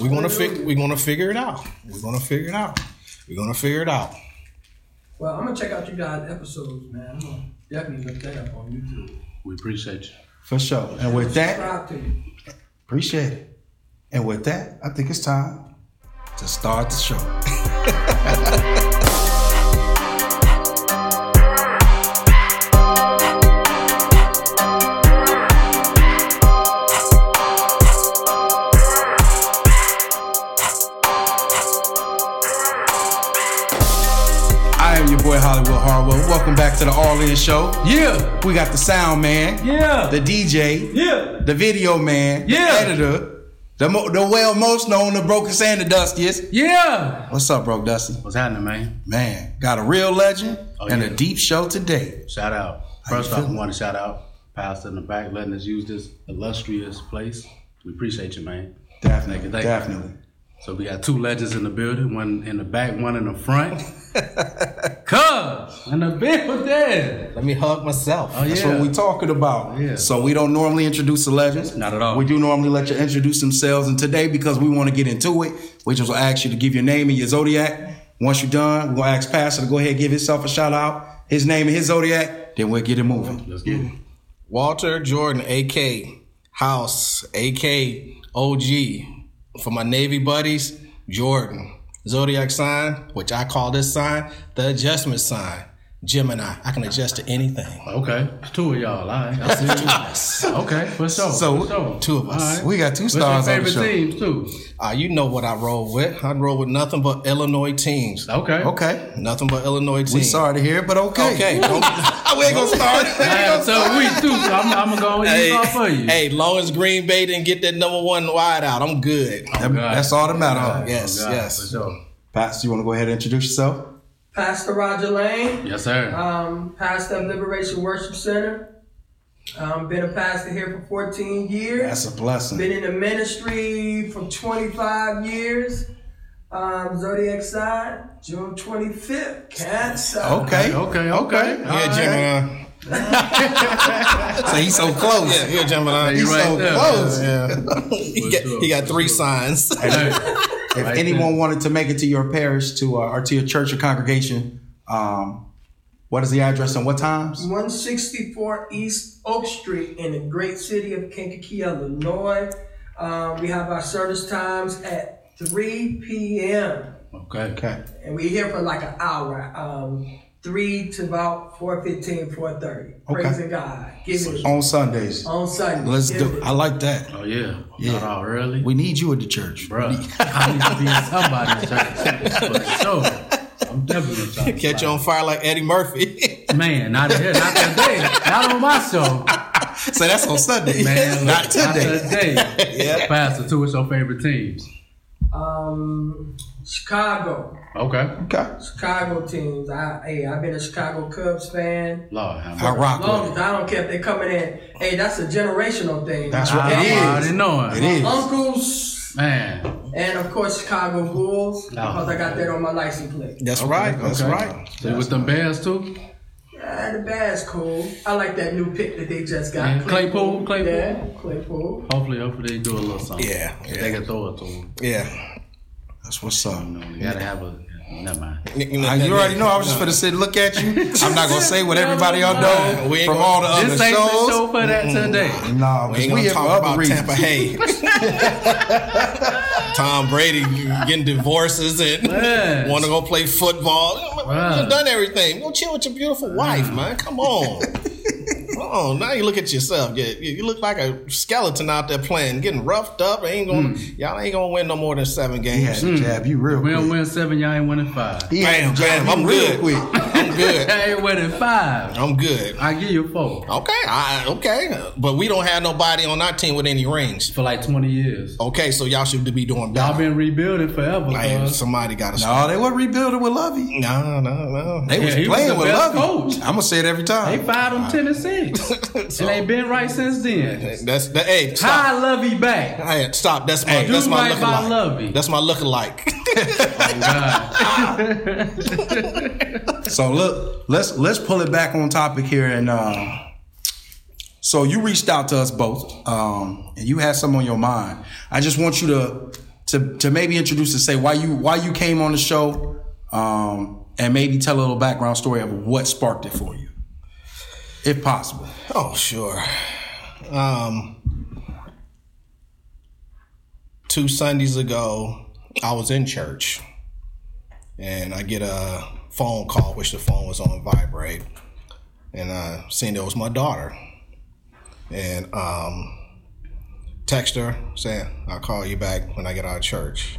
We're gonna fig- we're gonna figure it out. We're gonna figure it out. We're gonna figure it out. Well, I'm gonna check out you guys' episodes, man. I'm gonna definitely look that up on YouTube. We appreciate you. For sure. And with that, Subscribe to you. appreciate it. And with that, I think it's time to start the show. to the All In Show. Yeah. We got the sound man, Yeah. the DJ, yeah. the video man, Yeah. the editor, the, mo- the well most known, the Broken and the Dustiest. Yeah. What's up, bro, Dusty? What's happening, man? Man, got a real legend Oh, and a deep show today. Shout out. First off, I want to shout out Pastor in the back letting us use this illustrious place. We appreciate you, man. Definitely, Thank you, thank you. So we got two legends in the building, one in the back, one in the front. Cuz in the building. Let me hug myself. Oh That's yeah. what we talking about. Yeah. So we don't normally introduce the legends. Not at all. We do normally let you introduce themselves, and today because we want to get into it, we just will ask you to give your name and your zodiac. Once you're done, we're gonna ask Pastor to go ahead and give himself a shout out, his name and his zodiac. Then we'll get it moving. Let's get it. Walter Jordan, AK House, AK OG. For my Navy buddies, Jordan. Zodiac sign, which I call this sign the adjustment sign. Gemini. I can adjust to anything. Okay. Two of y'all, all right. I see you. Okay, for sure. So, for sure. two of us. All right. We got two What's your stars on the favorite show. teams too? Uh, you know what I roll with. I roll with nothing but Illinois teams. Okay. Okay. Nothing but Illinois teams. We sorry to hear, it, but okay. Okay. don't- we ain't gonna start. Yeah, so we too. So I'm, I'm gonna go and hey, off for you. hey, long as Green Bay didn't get that number one wide out, I'm good. Oh, That- God. that's all that matter. huh? Yes, Oh, yes. For sure. Pastor, you want to go ahead and introduce yourself? Pastor Roger Lane, Yes, sir. um, pastor of Liberation Worship Center. Um, been a pastor here for 14 years. That's a blessing. Been in the ministry for 25 years. Um, Zodiac sign, June 25th. Cancer. Okay. Okay, okay. Yeah, Gemini. So he's so close. Yeah, yeah, Gemini. He's right so there. close. Yeah. he, got, he got three signs. Hey, If Right anyone wanted to make it to your parish, to uh, or to your church or congregation, um, what is the address and what times? 164 East Oak Street in the great city of Kankakee, Illinois. Um, we have our service times at 3 p.m. okay. Okay. and we're here for like an hour. Um, 3 to about 4.15, 4.30. Praising God. Giving it On Sundays. on Sunday. Let's Giving do. it. I like that. Oh yeah. Yeah. Not all early. We need you at the church, Bruh, I need to be in somebody's church. For sure. I'm definitely trying to Catch you on fire like Eddie Murphy. Man, not here, not today. Not on my show. So that's on Sunday. Man, not today. Not today. Yeah. Pastor, two of your favorite teams. Um, Chicago. Okay. Okay. Chicago teams. I, hey, I've been a Chicago Cubs fan. Lord, have I mercy. rock long as. I don't care if they're coming in. Hey, that's a generational thing. That's I, right. Okay? It I is. already know it. It is. Uncles, Man. and of course Chicago Bulls oh, because I got that on my license plate. That's Okay, right. That's okay. right. So with them Bears too? Yeah, the Bears cool. I like that new pick that they just got. Yeah, Claypool, Claypool. Yeah, Claypool. Hopefully, hopefully they do a little something. Yeah, yeah. They can throw it to them. Yeah. That's what's up. You know, you gotta have a. Never mind. Uh, you already know. I was just gonna sit and look at you. I'm not gonna say what everybody else know We ain't from gonna- all the other This ain't the shows. show for that today. Nah, We ain't gonna here for talk about reasons. Tampa Bay. Tom Brady getting divorces and Yes. want to go play football. Right. You've done everything. Go chill with your beautiful wife, man. Come on. Oh, now you look at yourself. You, you look like a skeleton out there playing, getting roughed up. Ain't gonna, mm. y'all ain't gonna win no more than seven He had games. jab you real We don't win seven, y'all ain't winning five. He had Bam, to jab bam, I'm real good. quick. I'm good. Y'all ain't winning five. I'm good. I give you four Okay, I, okay, but we don't have nobody on our team with any rings. for like twenty years. Okay, so y'all should be doing Y'all better. been rebuilding forever. Like, somebody got to. No, they were rebuilding with Lovie. No, no, no. They was he was playing the with Lovie. coach. I'm gonna say it every time. They time. fired them uh, ten and six, and they been right since then. That's that. Hey, stop. Hi, Lovie back. Hey, stop. That's my. Do that's my right by lookalike. Lovie. That's my lookalike. Oh, So look, let's let's pull it back on topic here. And um, so you reached out to us both, um, and you had something on your mind. I just want you to to to maybe introduce and say why you why you came on the show, um, and maybe tell a little background story of what sparked it for you, if possible. Oh, sure. Um, two Sundays ago, I was in church and I get a phone call, which the phone was on vibrate, and I seen it was my daughter, and um, text her saying I'll call you back when I get out of church,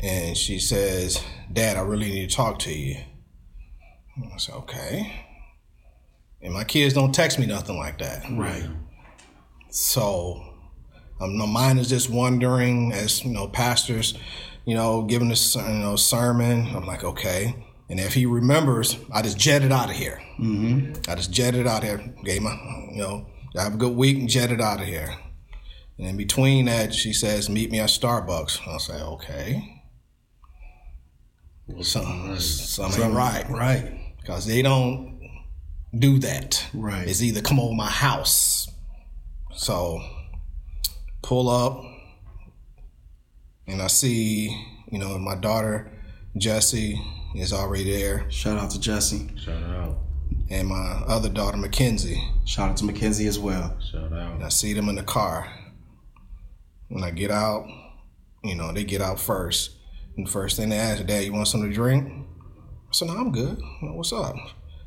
and she says, "Dad, I really need to talk to you." I said, "Okay." And my kids don't text me nothing like that. Right. So um, my mind is just wondering as you know, pastors, you know, giving this you know sermon. I'm like, okay. And if he remembers, I just jetted out of here. Mm-hmm. I just jetted out of here. Gave my, you know, have a good week and jetted out of here. And in between that, she says, meet me at Starbucks. I'll say, okay. Something, something ain't right. Right. Because they don't do that. Right. It's either come over my house. So pull up and I see, you know, my daughter Jessie is already there. Shout out to Jesse. Shout out. And my other daughter Mackenzie. Shout out to Mackenzie as well. Shout out. And I see them in the car. When I get out, you know, they get out first. And the first thing they ask, Dad, you want something to drink? I said, No, I'm good. What's up?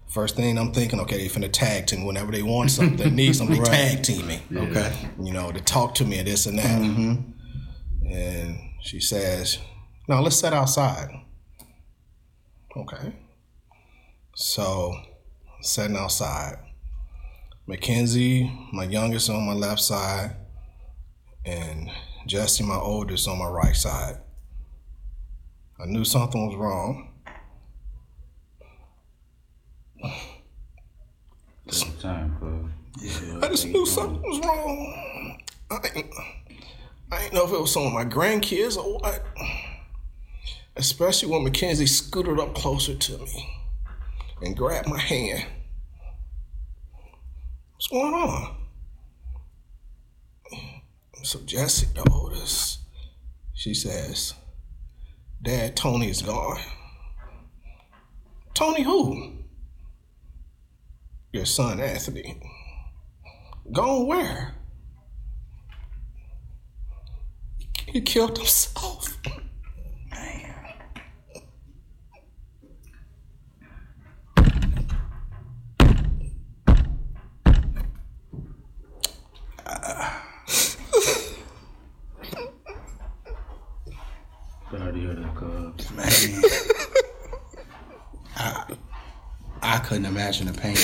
First thing I'm thinking, okay, they finna tag team whenever they want something, they need something, they tag team me. Okay. You know, to talk to me and this and that. Mm-hmm. And she says, "Now let's set outside. Okay. So, sitting outside. Mackenzie, my youngest, on my left side, and Jesse, my oldest, on my right side. I knew something was wrong. Take your time, cuz. I just knew something um, was wrong. I ain't, I ain't know if it was some of my grandkids or what. Especially when Mackenzie scooted up closer to me and grabbed my hand. What's going on? So Jessie, the oldest, she says, Dad, Tony is gone. Tony who? Your son, Anthony. Gone where? He killed himself. Sorry to hear that, cuz. Man. I, I couldn't imagine pain.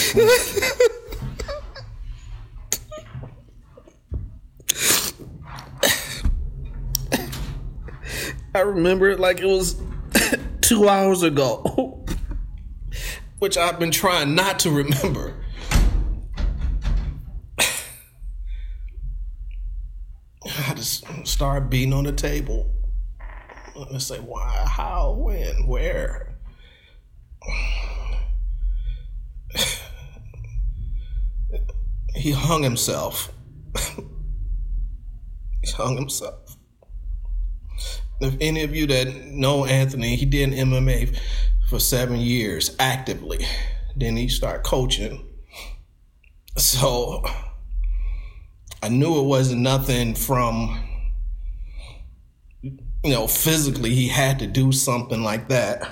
I remember it like it was two hours ago, which I've been trying not to remember. I just started beating on the table. I say, why, how, when, where? He hung himself. he hung himself if any of you that know Anthony, he did MMA for seven years actively. Then he started coaching. So I knew it wasn't nothing from, you know, physically, he had to do something like that.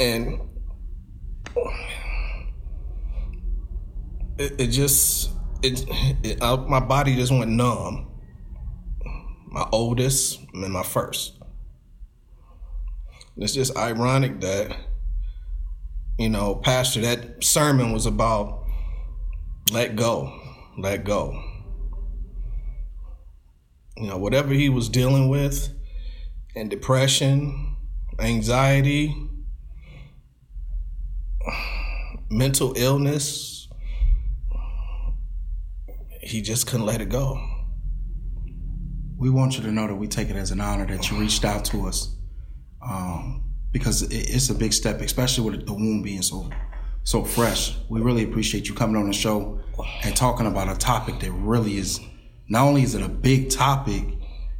And it, it just, it, it I, my body just went numb my oldest and my first. It's just ironic that, you know, Pastor, that sermon was about let go, let go. You know, whatever he was dealing with, and depression, anxiety, mental illness, he just couldn't let it go. We want you to know that we take it as an honor that you reached out to us um, because it, it's a big step, especially with the wound being so so fresh. We really appreciate you coming on the show and talking about a topic that really is not only is it a big topic,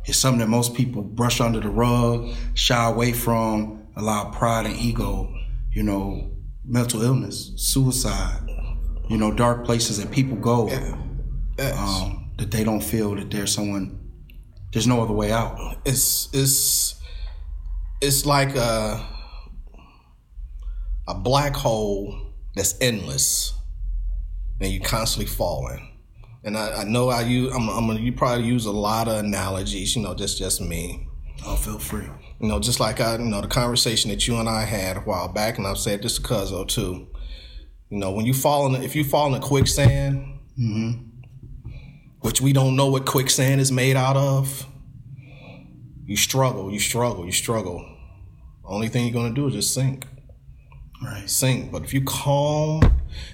It's something that most people brush under the rug, shy away from, allow pride and ego, you know, mental illness, suicide, you know, dark places that people go um, that they don't feel that there's someone, there's no other way out. it's it's it's like a a black hole that's endless, and you're constantly falling. And I, I know I use I'm, I'm gonna you probably use a lot of analogies, you know, just just me. Oh, feel free. You know, just like I, you know, the conversation that you and I had a while back, and I've said this to Cuzzo too. You know, when you fall in, if you fall in a quicksand, which we don't know what quicksand is made out of, you struggle, you struggle, you struggle. Only thing you're gonna do is just sink, Right. sink. But if you calm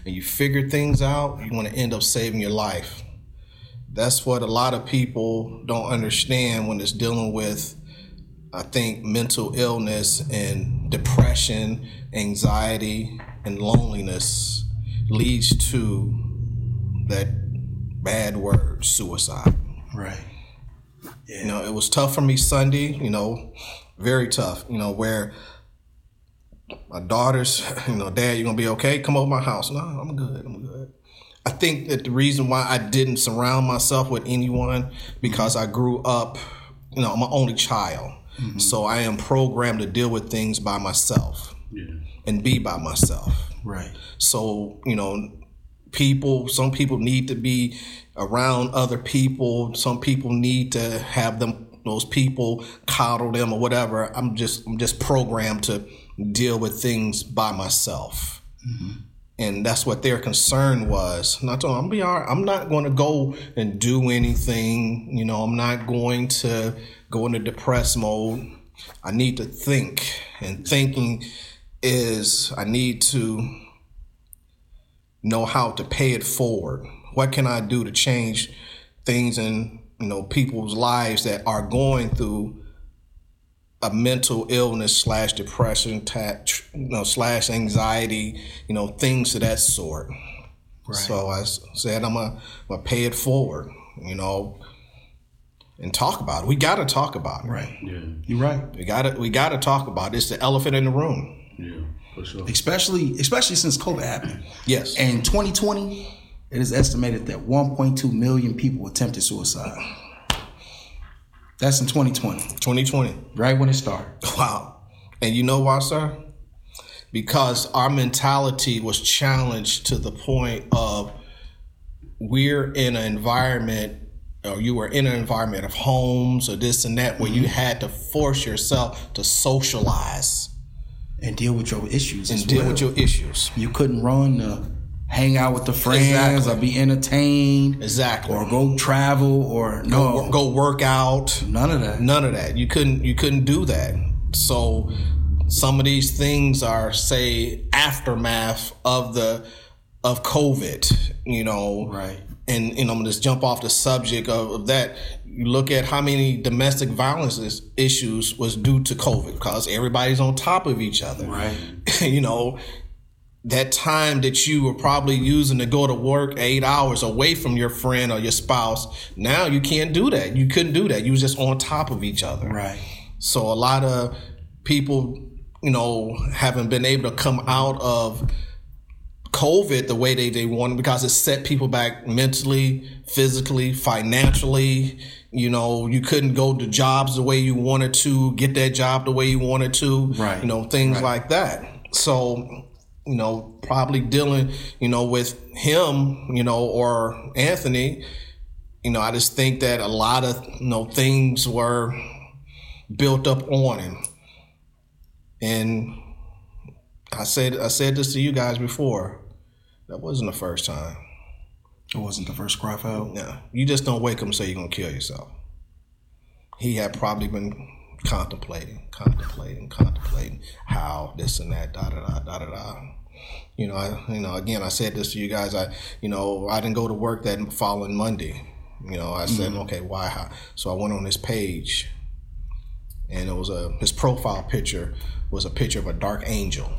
and you figure things out, you're gonna end up saving your life. That's what a lot of people don't understand when it's dealing with I think mental illness and depression, anxiety, and loneliness leads to that bad word, suicide. Right. You know, it was tough for me Sunday, you know, very tough, you know, where my daughters, you know, dad, you're gonna be okay? Come over my house. No, I'm good. I'm good. I think that the reason why I didn't surround myself with anyone because I grew up, you know, I'm an only child. Mm-hmm. So I am programmed to deal with things by myself Yeah. and be by myself. Right. So, you know, people, some people need to be around other people. Some people need to have them, those people coddle them or whatever. I'm just, I'm just programmed to deal with things by myself. Mm-hmm. And that's what their concern was. Not to, I'm be all right. I'm not going to go and do anything. You know, I'm not going to go into depressed mode. I need to think. And thinking is I need to know how to pay it forward. What can I do to change things in you know people's lives that are going through a mental illness slash depression, ta- you know, slash anxiety, you know, things of that sort. So I said I'm gonna, I'm gonna pay it forward, you know, and talk about it. We got to talk about it. Right. Yeah. You're right. We got to we got to talk about it. It's the elephant in the room. Yeah. For sure. Especially, especially since COVID happened. Yes. And 2020, it is estimated that 1.2 million people attempted suicide. That's in 2020, 2020. right when it started. Wow. And you know why, sir? Because our mentality was challenged to the point of we're in an environment or you were in an environment of homes or this and that where you mm-hmm. had to force yourself to socialize And deal with your issues and deal well. with your issues. You couldn't run to hang out with the friends Exactly. or be entertained Exactly. or go travel or no, Go, go work out. none of that. None of that. You couldn't you couldn't do that. So some of these things are say aftermath of the of COVID, you know. Right. And you know, I'm gonna just jump off the subject of, of that. You look at how many domestic violence is- issues was due to COVID because everybody's on top of each other. Right. you know, that time that you were probably using to go to work eight hours away from your friend or your spouse, now you can't do that. You couldn't do that. You was just on top of each other. Right. So a lot of people, you know, haven't been able to come out of COVID the way they, they wanted because it set people back mentally, physically, financially. You know, you couldn't go to jobs the way you wanted to, get that job the way you wanted to. Right. You know, things Right. like that. So, you know, probably dealing, you know, with him, you know, or Anthony, you know, I just think that a lot of, you know, things were built up on him. And I said I said this to you guys before. That wasn't the first time. It wasn't the first cry help. No, you just don't wake up and say you're gonna kill yourself. He had probably been contemplating, contemplating, contemplating how this and that, da da da da da da. You know, I, you know. Again, I said this to you guys. I, you know, I didn't go to work that following Monday. You know, I said, mm-hmm. okay, why? How? So I went on his page, and it was a his profile picture was a picture of a dark angel.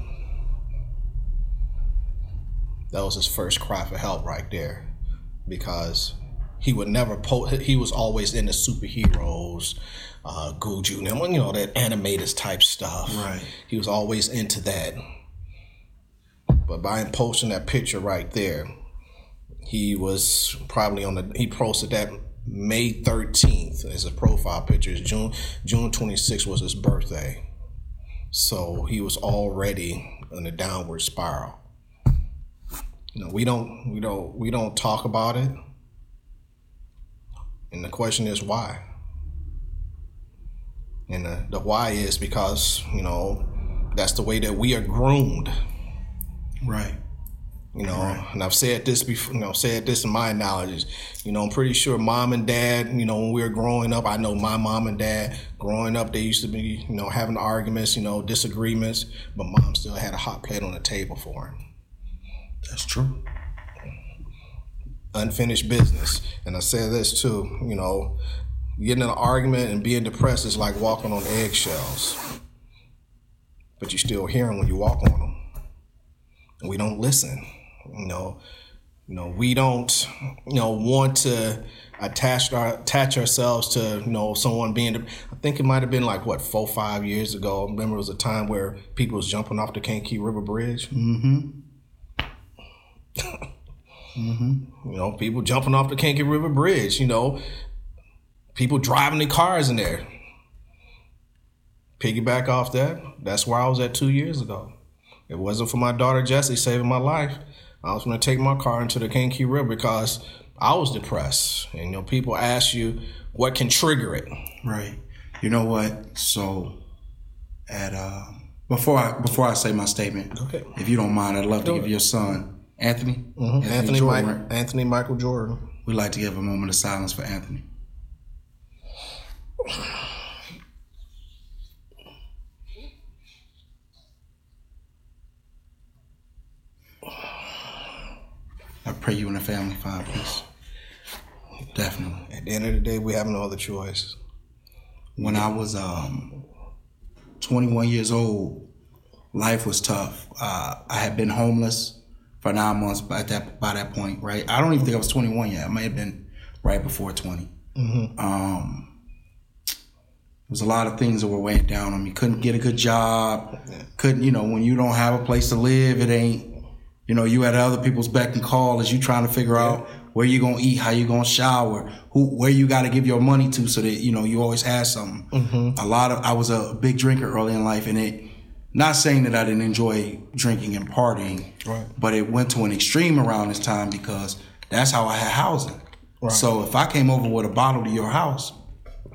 That was his first cry for help right there, because he would never post. He was always into superheroes, uh, Guju, and you know that animated type stuff. Right. He was always into that. But by him posting that picture right there, he was probably on the. He posted that May thirteenth as a profile picture. June June twenty sixth was his birthday, so he was already in a downward spiral. You know, we don't we don't we don't talk about it. And the question is why? And the, the why is because, you know, that's the way that we are groomed. Right. You know, and I've said this before, you know, said this in my analogies. You know, I'm pretty sure mom and dad, you know, when we were growing up, I know my mom and dad growing up, they used to be, you know, having arguments, you know, disagreements, but mom still had a hot plate on the table for him. That's true. unfinished business. And I said this too, you know, getting in an argument and being depressed is like walking on eggshells. But you still hear them when you walk on them. And we don't listen. You know, you know, we don't, you know, want to attach our attach ourselves to, you know, someone being. I think it might have been like what four, five years ago. I remember it was a time where people was jumping off the Kankakee River Bridge. Mm-hmm. You know, people jumping off the Kankakee River Bridge. You know, people driving their cars in there. Piggyback off that. That's where I was at two years ago. It wasn't for my daughter Jessie saving my life. I was going to take my car into the Kankakee River because I was depressed. And you know, people ask you what can trigger it. Right. You know what? So, at uh, before I before I say my statement, Okay. if you don't mind, I'd love to give your son Anthony, Anthony, Jordan, Mike, Anthony Michael Jordan. We'd like to give a moment of silence for Anthony. I pray you and the family find peace. Definitely. At the end of the day, we have no other choice. when I was um, 21 years old, life was tough. Uh, I had been homeless for nine months by that by that point, right? I don't even think I was 21 yet. I may have been right before 20. Um, there was a lot of things that were weighing down on me. Couldn't get a good job. Couldn't, you know, when you don't have a place to live, it ain't, you know, you at other people's beck and call as you trying to figure out where you gonna eat, how you gonna shower, who, where you got to give your money to, so that you know you always have something. A lot of I was a big drinker early in life, and it. Not saying that I didn't enjoy drinking and partying, Right. but it went to an extreme around this time because that's how I had housing. So if I came over with a bottle to your house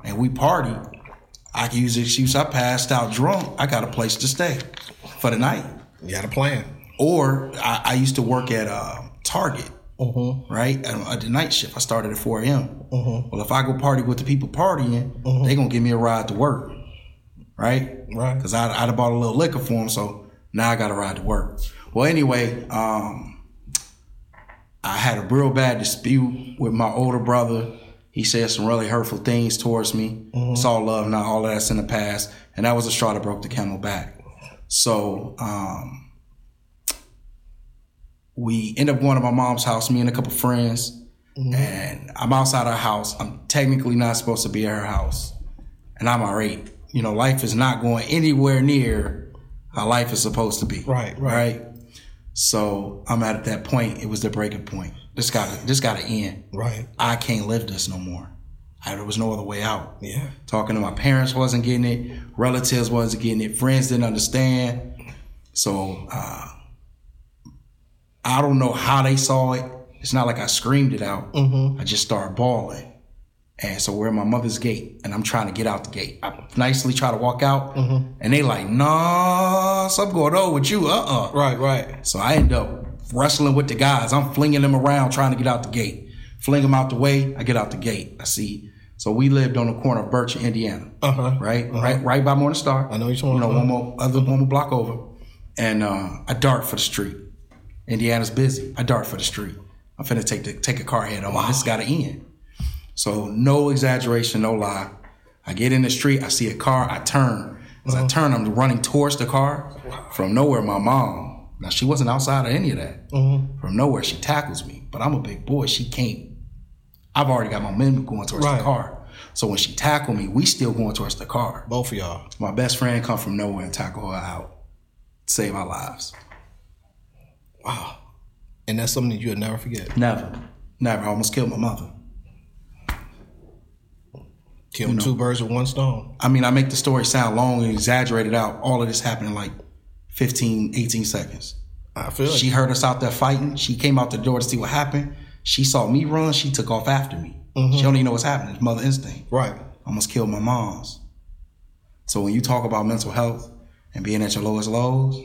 and we party, I can use the excuse I passed out drunk. I got a place to stay for the night. You got a plan. Or I, I used to work at uh, Target, mm-hmm. right? At, at the night shift. I started at 4 a.m. Mm-hmm. Well, if I go party with the people partying, mm-hmm. they're going to give me a ride to work, right? Right. Because I'd, I'd have bought a little liquor for him, so now I got to ride to work. Well, anyway, um, I had a real bad dispute with my older brother. He said some really hurtful things towards me. It's all love, not all of that's in the past. And that was a straw that broke the camel back. So um, we end up going to my mom's house, me and a couple friends. And I'm outside her house. I'm technically not supposed to be at her house. And I'm irate. You know, life is not going anywhere near how life is supposed to be. Right, right. Right. So I'm at that point. It was the breaking point. This got to this got to end. Right. I can't live this no more. I, there was no other way out. Yeah. Talking to my parents wasn't getting it. Relatives wasn't getting it. Friends didn't understand. So uh, I don't know how they saw it. It's not like I screamed it out. I just started bawling. And so we're in my mother's gate, and I'm trying to get out the gate. I nicely try to walk out, and they like, nah, something going on with you. Uh-uh. Right. Right. So I end up wrestling with the guys. I'm flinging them around trying to get out the gate. Fling them out the way. I get out the gate. I see. So we lived on the corner of Birch and Indiana, Uh huh. right? Right, right by Morning Star. I know you're talking. You know, one more other one more block over, and uh, I dart for the street. Indiana's busy. I dart for the street. I'm finna take the take a car head on. This got to end. So no exaggeration, no lie. I get in the street. I see a car. I turn. As Uh-huh. I turn, I'm running towards the car. From nowhere, my mom. Now she wasn't outside of any of that. Mm-hmm. From nowhere, she tackles me. But I'm a big boy. She can't. I've already got my momentum going towards Right. the car. So when she tackled me, we still going towards the car. Both of y'all. My best friend come from nowhere and tackle her out, save our lives. Wow. And that's something that you'll never forget. Never, never. I almost killed my mother. Killing two birds with one stone. I mean, I make the story sound long and exaggerated out. All of this happened in like 15, 18 seconds. I feel She it. heard us out there fighting. She came out the door to see what happened. She saw me run. She took off after me. Mm-hmm. She don't even know what's happening. It's mother instinct. Right. Almost killed my mom's. So when you talk about mental health and being at your lowest lows,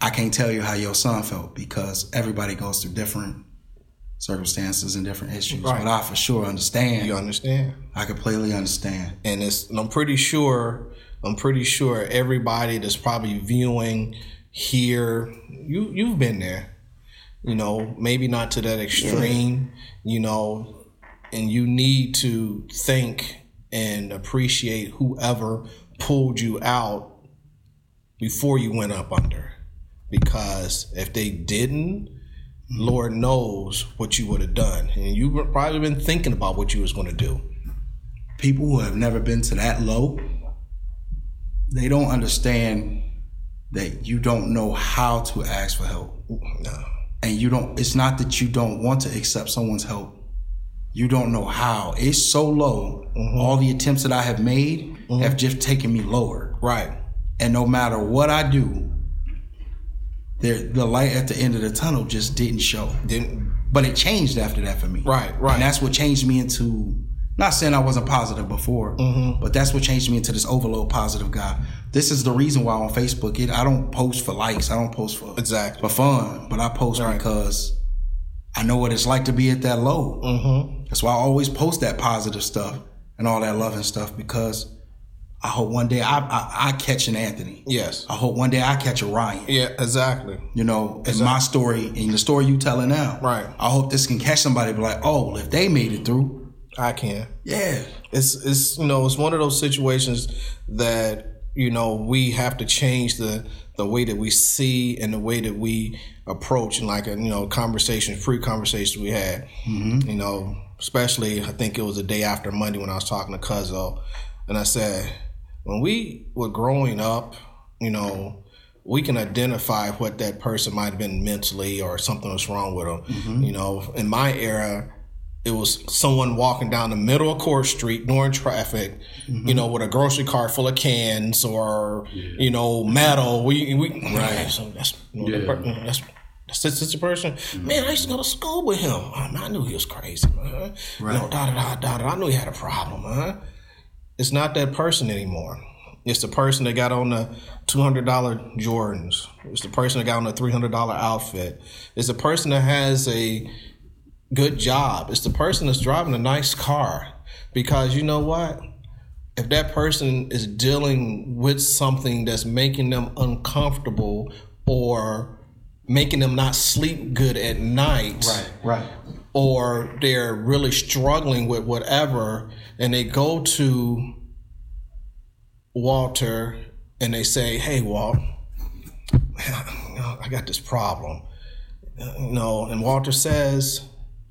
I can't tell you how your son felt because everybody goes through different circumstances and different issues. Right. But I for sure understand. You understand? I completely understand. and it's and I'm pretty sure I'm pretty sure everybody that's probably viewing here you you've been there you know maybe not to that extreme you know and you need to think and appreciate whoever pulled you out before you went up under because if they didn't lord knows what you would have done and you have probably been thinking about what you was going to do people who have never been to that low, they don't understand that you don't know how to ask for help. no And you don't, it's not that you don't want to accept someone's help. You don't know how. It's so low. Mm-hmm. All the attempts that I have made mm-hmm. have just taken me lower. right And no matter what I do, there, the light at the end of the tunnel just didn't show. didn't But it changed after that for me. Right, right. And that's what changed me into not saying I wasn't positive before, Mm-hmm. but that's what changed me into this overload positive guy. This is the reason why on Facebook it I don't post for likes. I don't post for Exactly. for fun, but I post Right. because I know what it's like to be at that low. Mm-hmm. That's why I always post that positive stuff and all that loving stuff because I hope one day I I, I catch an Anthony. Yes. I hope one day I catch a Ryan. Yeah, exactly. You know, in my story, in the story you telling now. Right. I hope this can catch somebody be like, oh, well, if they made it through, I can. yeah. It's it's you know, it's one of those situations that, you know, we have to change the the way that we see and the way that we approach and like a you know, conversation, free conversations we had. Mm-hmm. You know, especially I think it was the day after Monday when I was talking to Cuzzo and I said, when we were growing up, you know, we can identify what that person might have been mentally or something was wrong with them. Mm-hmm. You know, in my era, it was someone walking down the middle of Court Street during traffic, mm-hmm. you know, with a grocery cart full of cans or you know metal. We we right. So that's you know, Yeah. per- that's. That's a person. Mm. Man, I used to go to school with him. I, I knew he was crazy, man. You know, da da da da da. I knew he had a problem, man. It's not that person anymore. It's the person that got on the two hundred dollar Jordans. It's the person that got on the three hundred dollar outfit. It's the person that has a good job. It's the person that's driving a nice car. Because you know what? If that person is dealing with something that's making them uncomfortable or making them not sleep good at night, Right. Right. Or they're really struggling with whatever, and they go to Walter and they say, "Hey, Walt, I got this problem," you know, and Walter says,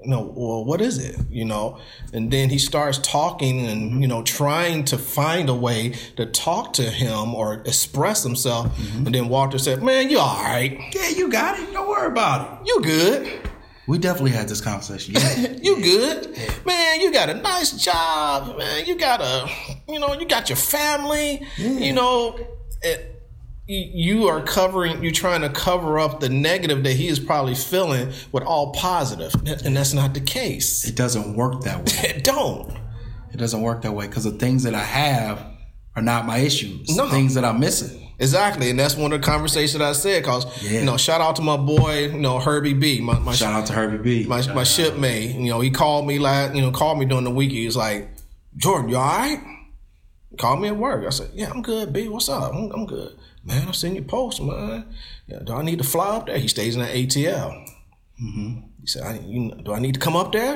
"You know, well, what is it?" You know, and then he starts talking and mm-hmm. you know trying to find a way to talk to him or express himself, mm-hmm. and then Walter said, "Man, you all right? Yeah, you got it. Don't worry about it. You good?" We definitely had this conversation. Yeah. You good, man? You got a nice job, man. You got a, you know, you got your family. You know, it, you are covering. You're trying to cover up the negative that he is probably feeling with all positive, and that's not the case. it doesn't work that way. It don't. It doesn't work that way because the things that I have are not my issues. No. Things that I'm missing. Exactly, and that's one of the conversations I said. Cause Yeah. you know, shout out to my boy, you know, Herbie B, my my, Shout out to Herbie B. my, my shipmate. You know, he called me like you know, called me during the week. He was like, Jordan, you all right? Called me at work. I said, Yeah, I'm good, B. What's up? I'm, I'm good. Man, I've seen your post, man. Do I need to fly up there? He stays in that ATL. Mm-hmm. He said, I, you, Do I need to come up there?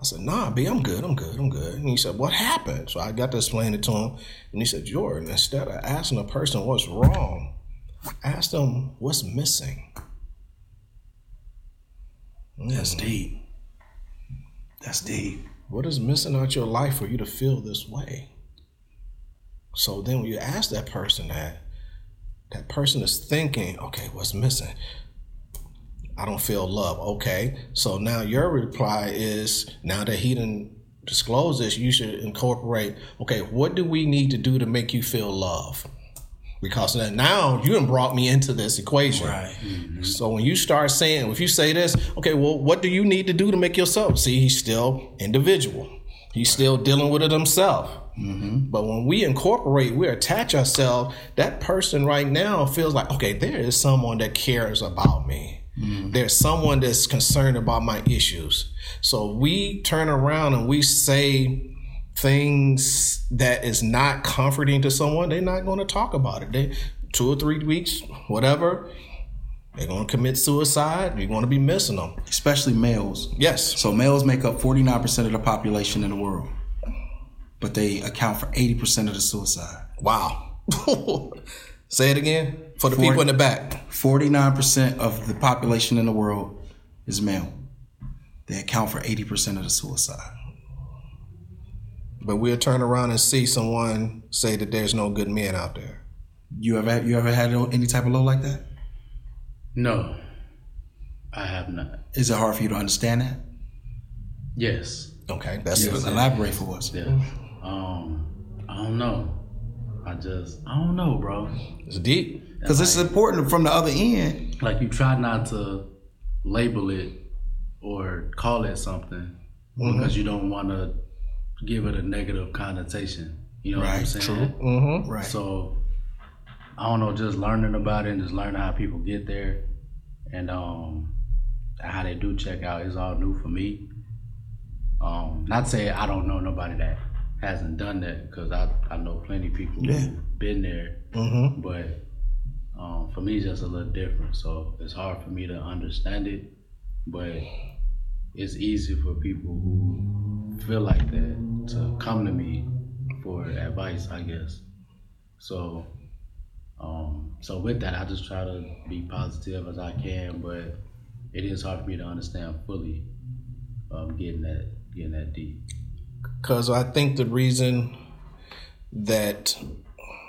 I said, Nah, B, I'm good. I'm good. I'm good. And he said, What happened? So I got to explain it to him. And he said, Jordan, instead of asking a person what's wrong, ask them what's missing. That's mm-hmm. deep. That's deep. what is missing out your life for you to feel this way? So then when you ask that person that, that person is thinking, okay, what's missing? I don't feel love. Okay. So now your reply is now that he didn't disclose this, you should incorporate, okay, what do we need to do to make you feel love? Because now you done brought me into this equation. Right. Mm-hmm. So when you start saying, if you say this, okay, well, what do you need to do to make yourself? See, he's still individual. He's still dealing with it himself. Mm-hmm. But when we incorporate, we attach ourselves, that person right now feels like, okay, there is someone that cares about me. Mm-hmm. There's someone that's concerned about my issues. So we turn around and we say things that is not comforting to someone, they're not going to talk about it. They two or three weeks, whatever, they're going to commit suicide. You're going to be missing them. Especially males. Yes. So males make up 49% of the population in the world, but they account for 80% of the suicide. Wow. Say it again for the Forty- people in the back. 49% of the population in the world is male. They account for 80% of the suicide. But we'll turn around and see someone say that there's no good men out there. You ever you ever had any type of low like that? No, I have not. Is it hard for you to understand that? Yes. Okay, that's Yeah, it. elaborate for us. Yeah. Um, I don't know. I just, I don't know, bro. It's deep. Because it's important from the other end. Like you try not to label it or call it something because you don't want to give it a negative connotation. You know what I'm Right, saying? Mm-hmm. Right. So I don't know, just learning about it and just learning how people get there and um how they do check out is all new for me. Um, not to say I don't know nobody that hasn't done that because I, I know plenty of people Yeah. who've been there, Mm-hmm. but um, for me it's just a little different. So it's hard for me to understand it, but it's easy for people who feel like that to come to me for advice, I guess. So, um, so with that, I just try to be positive as I can, but it is hard for me to understand fully um, getting that getting that deep. Because I think the reason that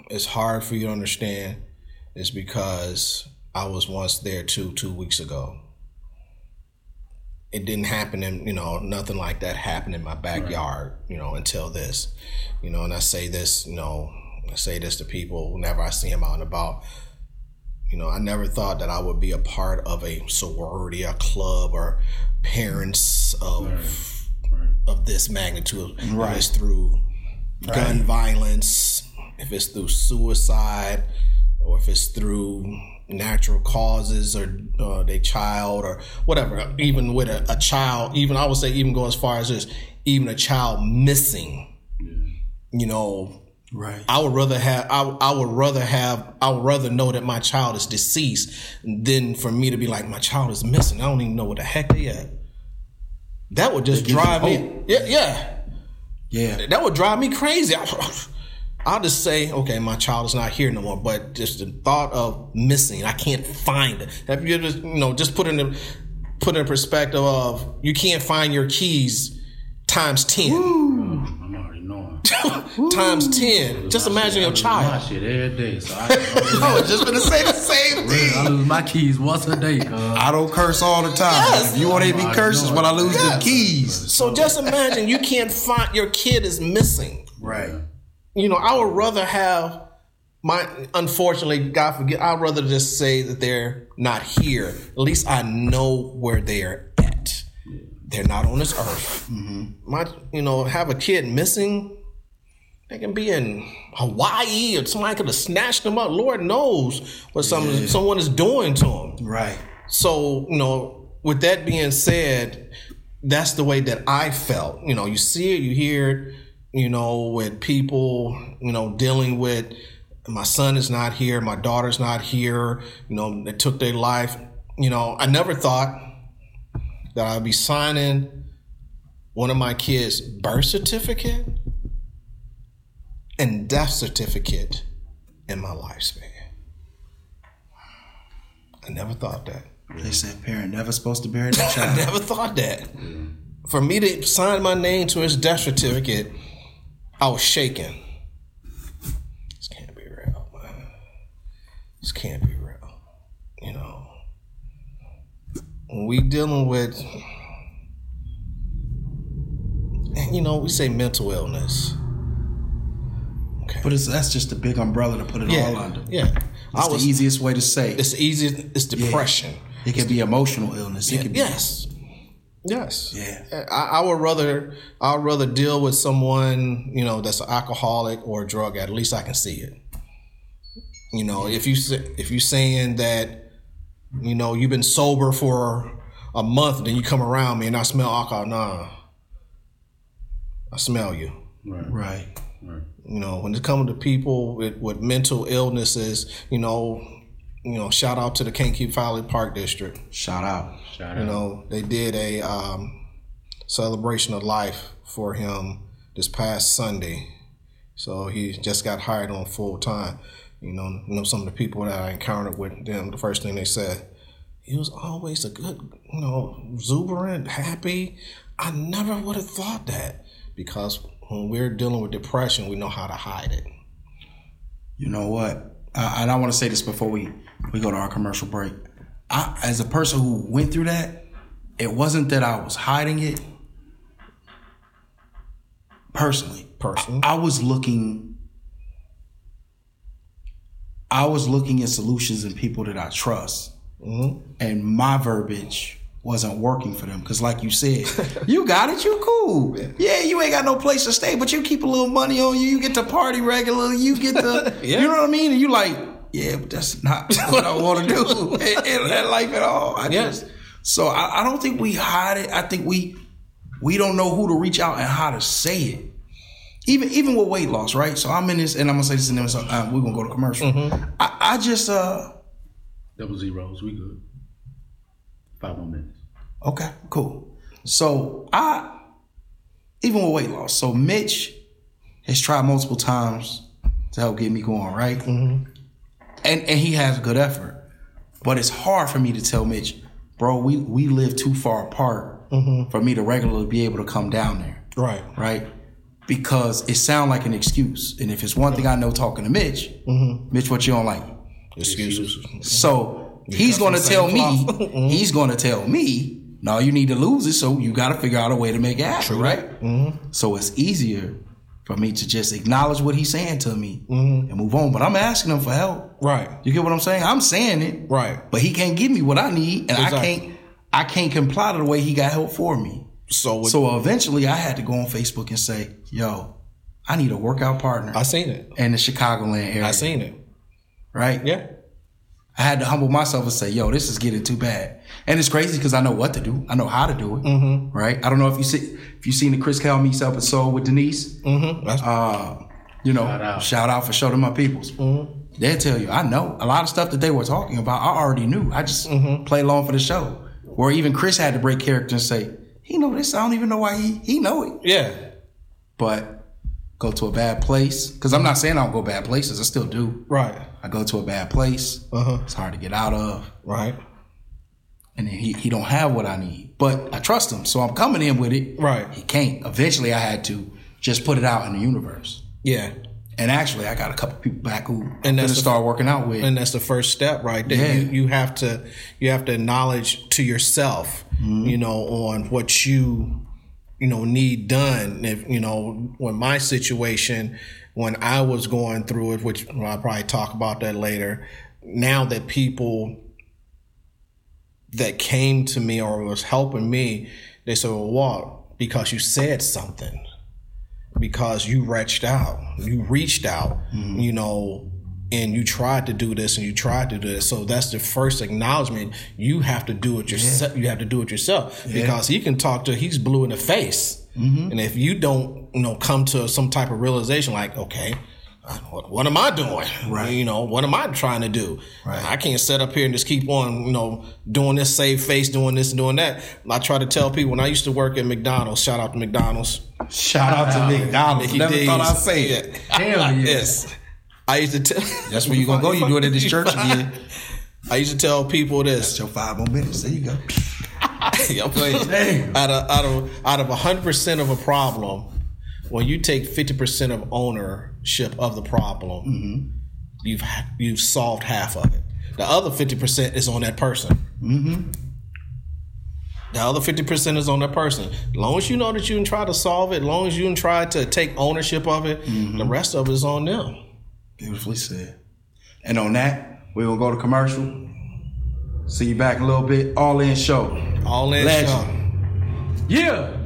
it's hard for you to understand is because I was once there too, two weeks ago. It didn't happen in, you know, nothing like that happened in my backyard, you know, until this. You know, and I say this, you know, I say this to people whenever I see them out and about. You know, I never thought that I would be a part of a sorority, a club, or parents of Right. Of this magnitude. Right. If it's through gun violence, if it's through suicide, or if it's through natural causes or uh, they child or whatever. Even with a, a child, even I would say even go as far as this, even a child missing. You know, Right. I would rather have I, I would rather have I would rather know that my child is deceased than for me to be like my child is missing. I don't even know what the heck they at. That would just drive me. Yeah, yeah. Yeah. That would drive me crazy. I'll just say, okay, my child is not here no more. But just the thought of missing, I can't find it. Have you just you know just put in the put in perspective of you can't find your keys times ten. Knowing. times ten. Just imagine your child. My child. shit every day, so I, I was just gonna say the same thing. I lose my keys once a day. Cause I don't curse all the time. Yes. If you want to be curses when I lose the keys. So just imagine you can't find your kid is missing. Right. You know, I would rather have my unfortunately, God forget, I'd rather just say that they're not here. At least I know where they're at. They're not on this earth. Mm-hmm. My you know, have a kid missing. They can be in Hawaii or somebody could have snatched them up. Lord knows what some someone is doing to them. Right. So, you know, with that being said, that's the way that I felt. You know, you see it, you hear it, you know, with people, you know, dealing with my son is not here, my daughter's not here, you know, they took their life. You know, I never thought that I'd be signing one of my kids' birth certificate and death certificate in my lifespan. I never thought that. They said parent never supposed to bury their I never thought that. for me to sign my name to his death certificate, I was shaking. This can't be real, man. This can't be real. You know, when we dealing with, and you know, we say mental illness. Okay. But it's, that's just a big umbrella to put it all under. yeah. It's I was. the easiest way to say. It's the easiest. It's depression. It can be emotional illness. It can be Yes. Yes. Yeah. I, I would rather I would rather deal with someone you know that's an alcoholic or a drug addict. At least I can see it. You know, if you say- if you're saying that, you know, you've been sober for a month, then you come around me and I smell alcohol. Nah, I smell you. Right. right. Right. You know, when it comes to people with, with mental illnesses, you know, you know, shout out to the Kankakee Valley Park District. Shout out. Shout You out. know, they did a um, celebration of life for him this past Sunday. So he just got hired on full time. You know, you know some of the people that I encountered with them. The first thing they said, he was always a good, you know, exuberant, happy. I never would have thought that because when we're dealing with depression, we know how to hide it. You know what? Uh, and I want to say this before we we go to our commercial break. I, as a person who went through that, it wasn't that I was hiding it. Personally, Personally. I was looking. I was looking at solutions in people that I trust, and my verbiage wasn't working for them. Because, like you said, you got it, you cool. Yeah, you ain't got no place to stay, but you keep a little money on you. You get to party regularly. You get to, Yeah. you know what I mean? And you like, yeah, but that's not what I want to do in, that life at all. I Yeah. just, so I, I don't think we hide it. I think we we don't know who to reach out and how to say it. Even even with weight loss, right? So I'm in this, and I'm gonna say this, and then so, uh, we're gonna go to commercial. I, I just uh Double zeros. We good. Five more minutes. okay, cool. So I even with weight loss. So Mitch has tried multiple times to help get me going, right? Mm-hmm. And and he has a good effort, but it's hard for me to tell Mitch, bro. We we live too far apart mm-hmm. for me to regularly be able to come down there. Right. right? Because it sounds like an excuse. And if it's one thing I know talking to Mitch, mm-hmm. Mitch, what you don't like? Excuses. So he's going to tell same me, cloth. Mm-hmm. he's going to tell me, no, you need to lose it. So you got to figure out a way to make it happen, right? Mm-hmm. So it's easier for me to just acknowledge what he's saying to me mm-hmm. and move on. But I'm asking him for help. Right. You get what I'm saying? I'm saying it, Right. but he can't give me what I need, and I can't. I can't comply to the way he got help for me. So, So eventually, I had to go on Facebook and say, "Yo, I need a workout partner I seen it. in the Chicagoland area." I seen it. right? Yeah. I had to humble myself and say, "Yo, this is getting too bad." And it's crazy because I know what to do. I know how to do it. Mm-hmm. Right? I don't know if you see if you seen the Chris Cal meets episode with Denise. Mm-hmm. Uh, you know, Shout out. shout out for show to my peoples. They'll tell you, I know a lot of stuff that they were talking about. I already knew. I just played along for the show. Or even Chris had to break character and say, "He know this. I don't even know why he he know it." yeah. but go to a bad place. Because I'm not saying I don't go bad places. I still do. Right. I go to a bad place. Uh-huh. It's hard to get out of, Right. and then he, he don't have what I need. But I trust him, so I'm coming in with it. Right. He can't. Eventually, I had to just put it out in the universe. Yeah. And actually, I got a couple people back who And that's the- start working out with. and that's the first step right there Yeah. you, you have to you have to acknowledge to yourself you know on what you you know need done if you know when my situation when i was going through it which i'll probably talk about that later now that people that came to me or was helping me they said well what because you said something because you reached out, you reached out, mm-hmm. you know, and you tried to do this and you tried to do this. So that's the first acknowledgement. You have to do it yourself. You have to do it yourself because he can talk to. He's blue in the face, Mm-hmm. and if you don't, you know, come to some type of realization, like, okay. Uh, what, what am I doing? Right. You know, what am I trying to do? Right. I can't sit up here and just keep on, you know, doing this, save face, doing this and doing that. I try to tell people when I used to work at McDonald's, shout out to McDonald's. Shout out to McDonald's. Never D's. thought I'd say it. Hell yeah. Yes. I used to tell. That's where you gonna go. You do it at this church again. I used to tell people this. That's your five more minutes. There you go. Yeah, please. Out of out of out of hundred percent of a problem, when you take fifty percent of ownership of the problem, mm-hmm. you've you've solved half of it. The other fifty percent is on that person. Mm-hmm. The other fifty percent is on that person. As long as you know that you can try to solve it, as long as you can try to take ownership of it, mm-hmm. the rest of it is on them. Beautifully said. And on that, we're gonna go to commercial. See you back in a little bit. All in show. All in Legend. show. Yeah.